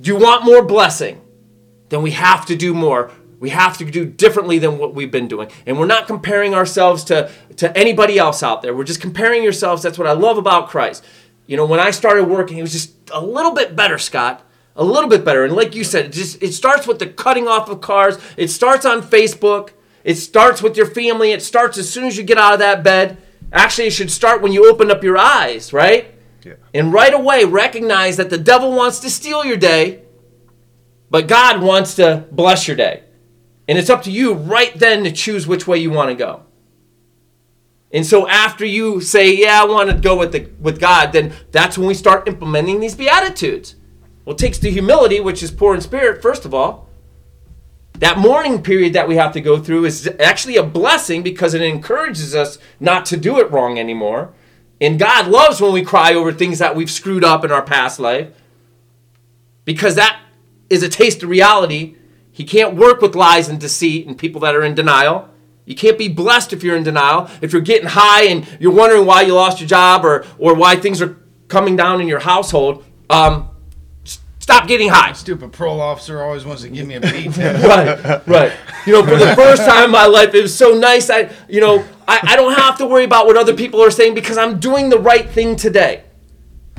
Do you want more blessing? Then we have to do more. We have to do differently than what we've been doing. And we're not comparing ourselves to, to anybody else out there. We're just comparing yourselves. That's what I love about Christ. You know, when I started working, it was just a little bit better, Scott. A little bit better. And like you said, it just it starts with the cutting off of cars. It starts on Facebook. It starts with your family. It starts as soon as you get out of that bed. Actually, it should start when you open up your eyes, right? Yeah. And right away recognize that the devil wants to steal your day, but God wants to bless your day. And it's up to you right then to choose which way you want to go. And so after you say, "Yeah, I want to go with the with God," then that's when we start implementing these beatitudes. Well, it takes the humility, which is poor in spirit, first of all. That mourning period that we have to go through is actually a blessing because it encourages us not to do it wrong anymore. And God loves when we cry over things that we've screwed up in our past life because that is a taste of reality. He can't work with lies and deceit and people that are in denial. You can't be blessed if you're in denial. If you're getting high and you're wondering why you lost your job or, or why things are coming down in your household, um, stop getting high. Stupid parole officer always wants to give me a beat. right, right. You know, for the first time in my life, it was so nice. I, you know, I, I don't have to worry about what other people are saying because I'm doing the right thing today.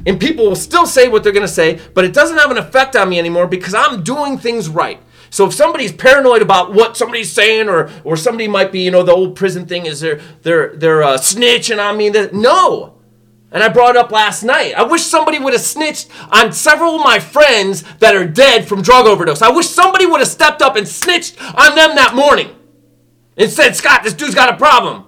And people will still say what they're going to say, but it doesn't have an effect on me anymore because I'm doing things right. So if somebody's paranoid about what somebody's saying, or or somebody might be, you know, the old prison thing is they're they're they're uh, snitching on me. That no. And I brought up last night. I wish somebody would have snitched on several of my friends that are dead from drug overdose. I wish somebody would have stepped up and snitched on them that morning and said, Scott, this dude's got a problem.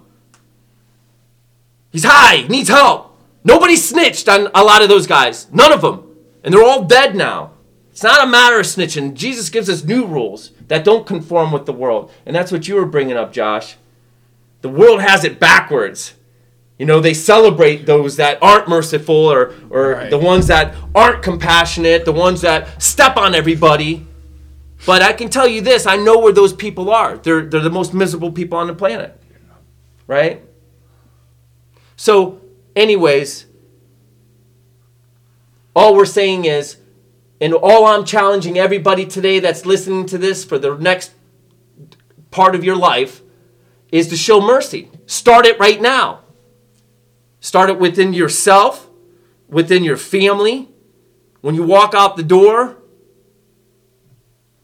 He's high, needs help. Nobody snitched on a lot of those guys. None of them. And they're all dead now. It's not a matter of snitching. Jesus gives us new rules that don't conform with the world. And that's what you were bringing up, Josh. The world has it backwards. You know, they celebrate those that aren't merciful or, or Right. the ones that aren't compassionate, the ones that step on everybody. But I can tell you this I know where those people are. They're, they're the most miserable people on the planet. Right? So, anyways, all we're saying is, and all I'm challenging everybody today that's listening to this for the next part of your life is to show mercy. Start it right now. Start it within yourself, within your family. When you walk out the door,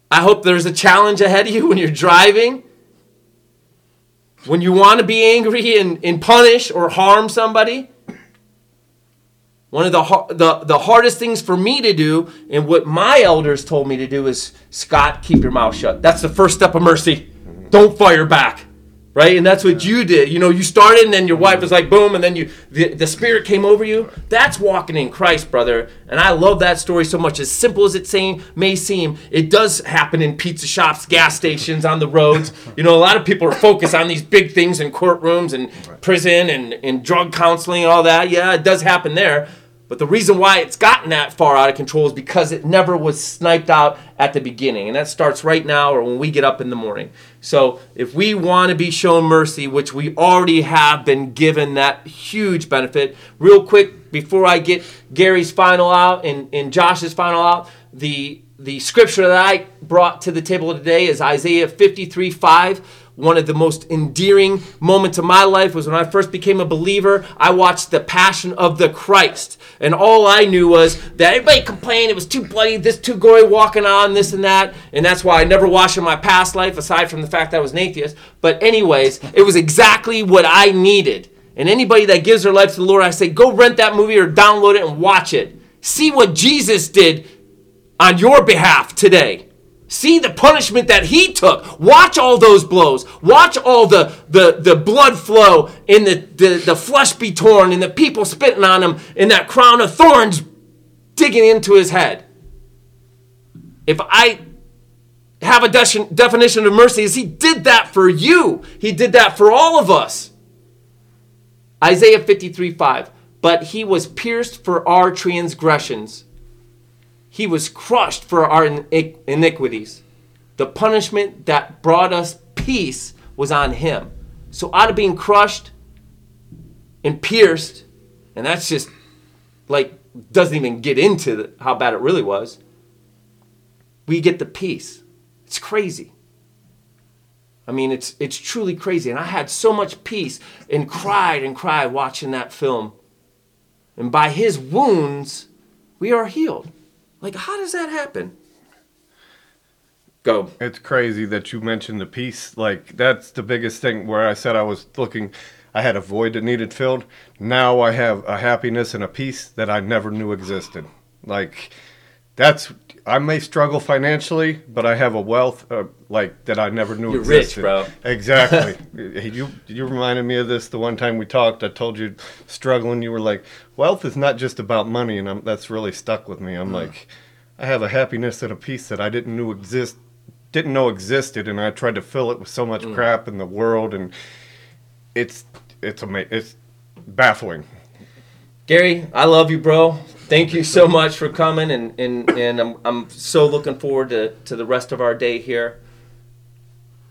I hope there's a challenge ahead of you when you're driving. When you want to be angry and, and punish or harm somebody. One of the, the the hardest things for me to do, and what my elders told me to do, is Scott, keep your mouth shut. That's the first step of mercy. Don't fire back, right? And that's what you did. You know, you started, and then your wife was like, boom, and then you the, the spirit came over you. That's walking in Christ, brother. And I love that story so much. As simple as it seem, may seem, it does happen in pizza shops, gas stations, on the roads. You know, a lot of people are focused on these big things in courtrooms and prison and, and drug counseling and all that. Yeah, it does happen there. But the reason why it's gotten that far out of control is because it never was sniped out at the beginning. And that starts right now or when we get up in the morning. So if we want to be shown mercy, which we already have been given that huge benefit, real quick before I get Gary's final out and, and Josh's final out, the the scripture that I brought to the table today is Isaiah 53 5 one of the most endearing moments of my life was when I first became a believer. I watched the Passion of the Christ, and all I knew was that everybody complained it was too bloody, this too gory, walking on this and that, and that's why I never watched in my past life, aside from the fact that I was an atheist. But anyways, it was exactly what I needed. And anybody that gives their life to the Lord, I say, go rent that movie or download it and watch it. See what Jesus did on your behalf today. See the punishment that he took. Watch all those blows. Watch all the, the, the blood flow and the, the, the flesh be torn and the people spitting on him and that crown of thorns digging into his head. If I have a de- definition of mercy, is he did that for you. He did that for all of us. Isaiah 53 5. But he was pierced for our transgressions. He was crushed for our iniquities. The punishment that brought us peace was on him. So, out of being crushed and pierced, and that's just like doesn't even get into the, how bad it really was, we get the peace. It's crazy. I mean, it's it's truly crazy. And I had so much peace and cried and cried watching that film. And by his wounds, we are healed. Like, how does that happen? Go. It's crazy that you mentioned the peace. Like that's the biggest thing. Where I said I was looking, I had a void that needed filled. Now I have a happiness and a peace that I never knew existed. Like that's I may struggle financially, but I have a wealth uh, like that I never knew You're rich, existed. bro. Exactly. you you reminded me of this the one time we talked. I told you struggling. You were like, wealth is not just about money, and I'm, that's really stuck with me. I'm like, I have a happiness and a peace that I didn't know exist, didn't know existed, and I tried to fill it with so much crap in the world, and it's it's ama- it's baffling. Gary, I love you, bro. Thank you so much for coming, and, and, and I'm, I'm so looking forward to, to the rest of our day here.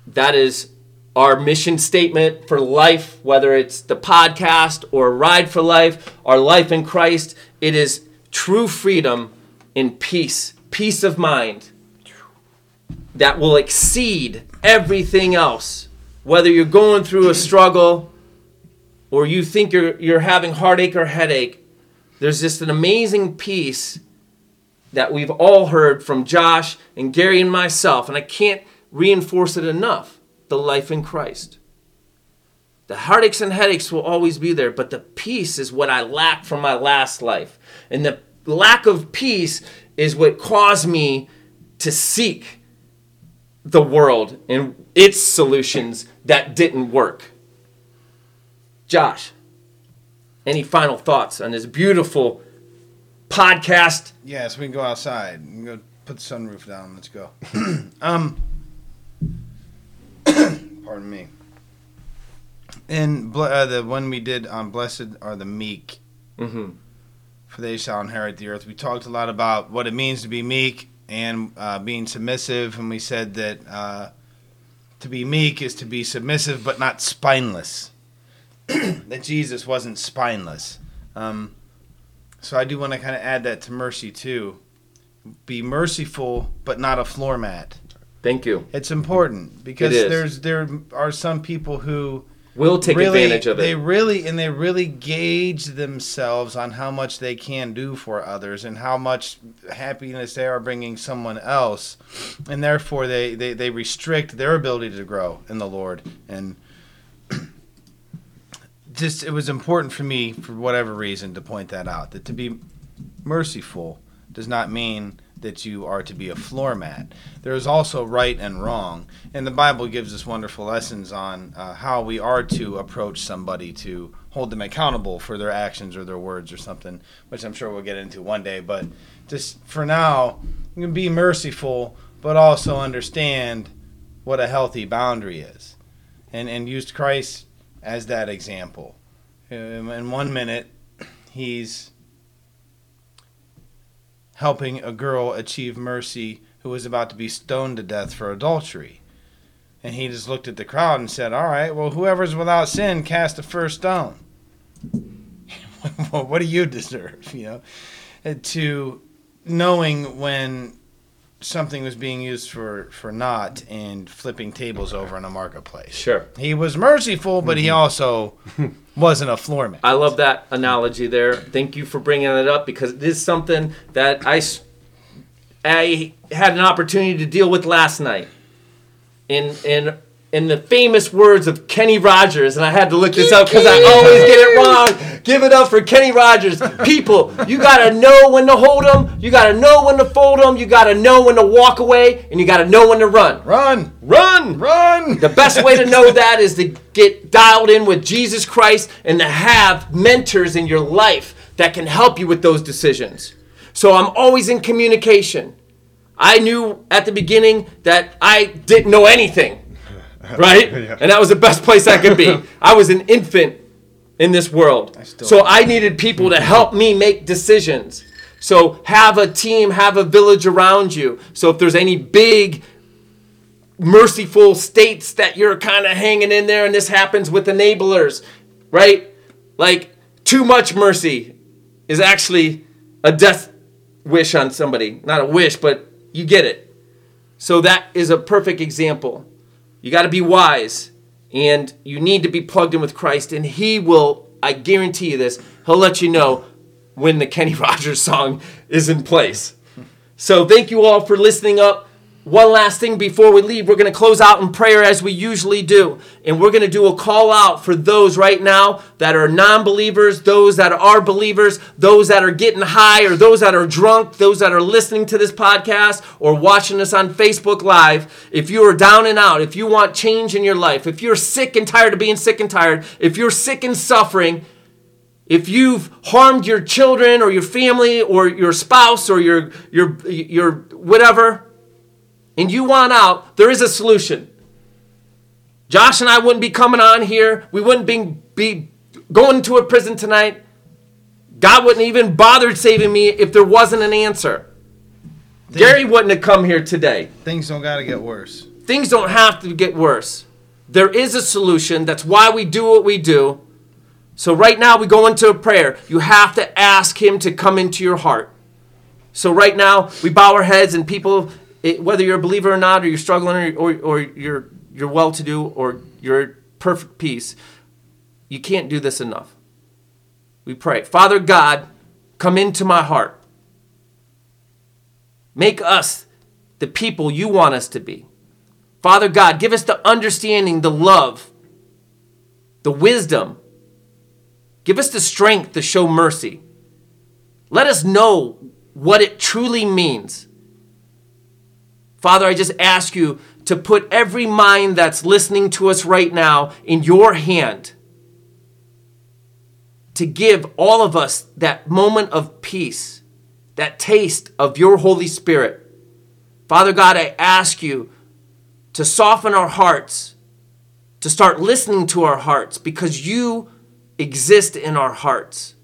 That is our mission statement for life, whether it's the podcast or Ride for Life, our life in Christ. It is true freedom in peace, peace of mind that will exceed everything else. Whether you're going through a struggle, or you think you're you're having heartache or headache, there's just an amazing peace that we've all heard from Josh and Gary and myself, and I can't reinforce it enough. The life in Christ. The heartaches and headaches will always be there, but the peace is what I lack from my last life. And the lack of peace is what caused me to seek the world and its solutions that didn't work. Josh, any final thoughts on this beautiful podcast? Yes, we can go outside. Can go put the sunroof down. Let's go. um, pardon me. In ble- uh, the one we did on blessed are the meek, Mm-hmm. for they shall inherit the earth. We talked a lot about what it means to be meek and uh, being submissive, and we said that uh, to be meek is to be submissive but not spineless. that Jesus wasn't spineless. Um, so I do want to kind of add that to mercy too. Be merciful but not a floor mat. Thank you. It's important because It there's there are some people who We'll take really, advantage of it. They really and they really gauge themselves on how much they can do for others and how much happiness they are bringing someone else, and therefore they they, they restrict their ability to grow in the Lord and. Just it was important for me for whatever reason to point that out that to be merciful does not mean that you are to be a floor mat. There is also right and wrong, and the Bible gives us wonderful lessons on uh, how we are to approach somebody to hold them accountable for their actions or their words or something, which I'm sure we'll get into one day. But just for now, you can be merciful, but also understand what a healthy boundary is, and and use Christ as that example. Um, In one minute, he's helping a girl achieve mercy who was about to be stoned to death for adultery. And he just looked at the crowd and said, All right, well, whoever's without sin, cast the first stone. well, what do you deserve? You know, to knowing when something was being used for, for not and flipping tables over in a marketplace. Sure. He was merciful, but he mm-hmm. also wasn't a floor mat. I love that analogy there. Thank you for bringing it up because it is something that I I had an opportunity to deal with last night. In in in the famous words of Kenny Rogers, and I had to look this up because I always get it wrong. Give it up for Kenny Rogers. People, you gotta know when to hold them. You gotta know when to fold them. You gotta know when to walk away, and you gotta know when to run. Run! Run! Run! The best way to know that is to get dialed in with Jesus Christ and to have mentors in your life that can help you with those decisions. So I'm always in communication. I knew at the beginning that I didn't know anything, right? Yeah. And that was the best place I could be. I was an infant in this world. still So I needed people to help me make decisions. So have a team, have a village around you. So if there's any big merciful states that you're kind of hanging in there and this happens with enablers right like too much mercy is actually a death wish on somebody not a wish but you get it so that is a perfect example you got to be wise and you need to be plugged in with christ and he will i guarantee you this he'll let you know when the kenny rogers song is in place. So thank you all for listening up one last thing before we leave. We're going to close out in prayer as we usually do. And we're going to do a call out for those right now that are non believers, those that are believers, those that are getting high, or those that are drunk, those that are listening to this podcast or watching us on Facebook Live. If you are down and out, if you want change in your life, if you're sick and tired of being sick and tired, if you're sick and suffering, if you've harmed your children or your family or your spouse or your your your whatever and you want out, there is a solution. Josh and I wouldn't be coming on here. We wouldn't be, be going to a prison tonight. God wouldn't even bother saving me if there wasn't an answer. Things, Gary wouldn't have come here today. Things don't got to get worse. Things don't have to get worse. There is a solution. That's why we do what we do. So, right now, we go into a prayer. You have to ask Him to come into your heart. So, right now, we bow our heads, and people it, whether you're a believer or not, or you're struggling, or, or, or you're you're well to do, or you're perfect peace, you can't do this enough. We pray, Father God, come into my heart. Make us the people you want us to be. Father God, give us the understanding, the love, the wisdom. Give us the strength to show mercy. Let us know what it truly means Father, I just ask you to put every mind that's listening to us right now in your hand. To give all of us that moment of peace, that taste of your Holy Spirit. Father God, I ask you to soften our hearts, to start listening to our hearts, because you exist in our hearts.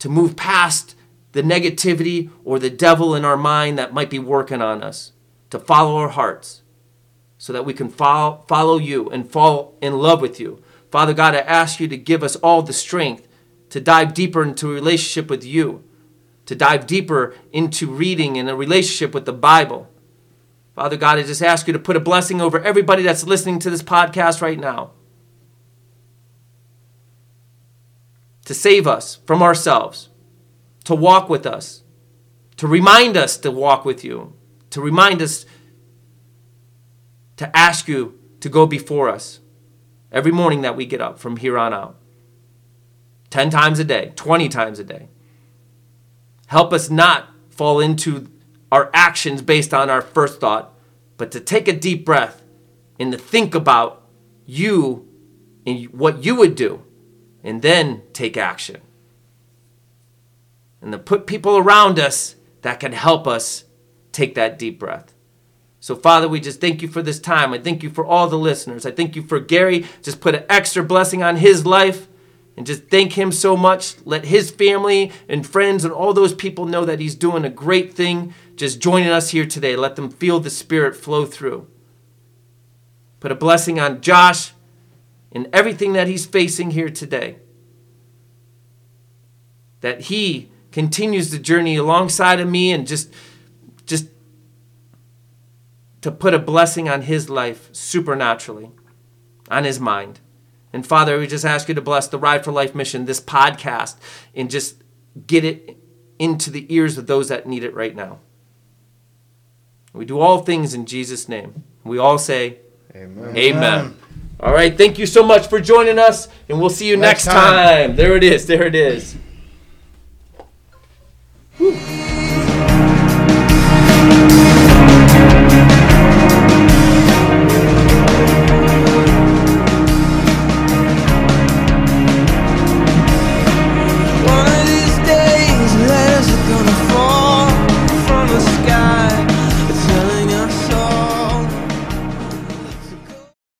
To move past the negativity or the devil in our mind that might be working on us, to follow our hearts so that we can follow, follow you and fall in love with you. Father God, I ask you to give us all the strength to dive deeper into a relationship with you, to dive deeper into reading and a relationship with the Bible. Father God, I just ask you to put a blessing over everybody that's listening to this podcast right now. To save us from ourselves to walk with us, to remind us to walk with you, to remind us to ask you to go before us every morning that we get up from here on out. 10 times a day, 20 times a day. Help us not fall into our actions based on our first thought, but to take a deep breath and to think about you and what you would do, and then take action and to put people around us that can help us take that deep breath. So, Father, we just thank you for this time. I thank you for all the listeners. I thank you for Gary. Just put an extra blessing on his life and just thank him so much. Let his family and friends and all those people know that he's doing a great thing just joining us here today. Let them feel the Spirit flow through. Put a blessing on Josh and everything that he's facing here today. That he continues the journey alongside of me and just just to put a blessing on his life supernaturally on his mind. And father we just ask you to bless the ride for life mission this podcast and just get it into the ears of those that need it right now. We do all things in jesus name. We all say amen, amen. all right thank you so much for joining us and we'll see you next, next time. time. There it is there it is Woo.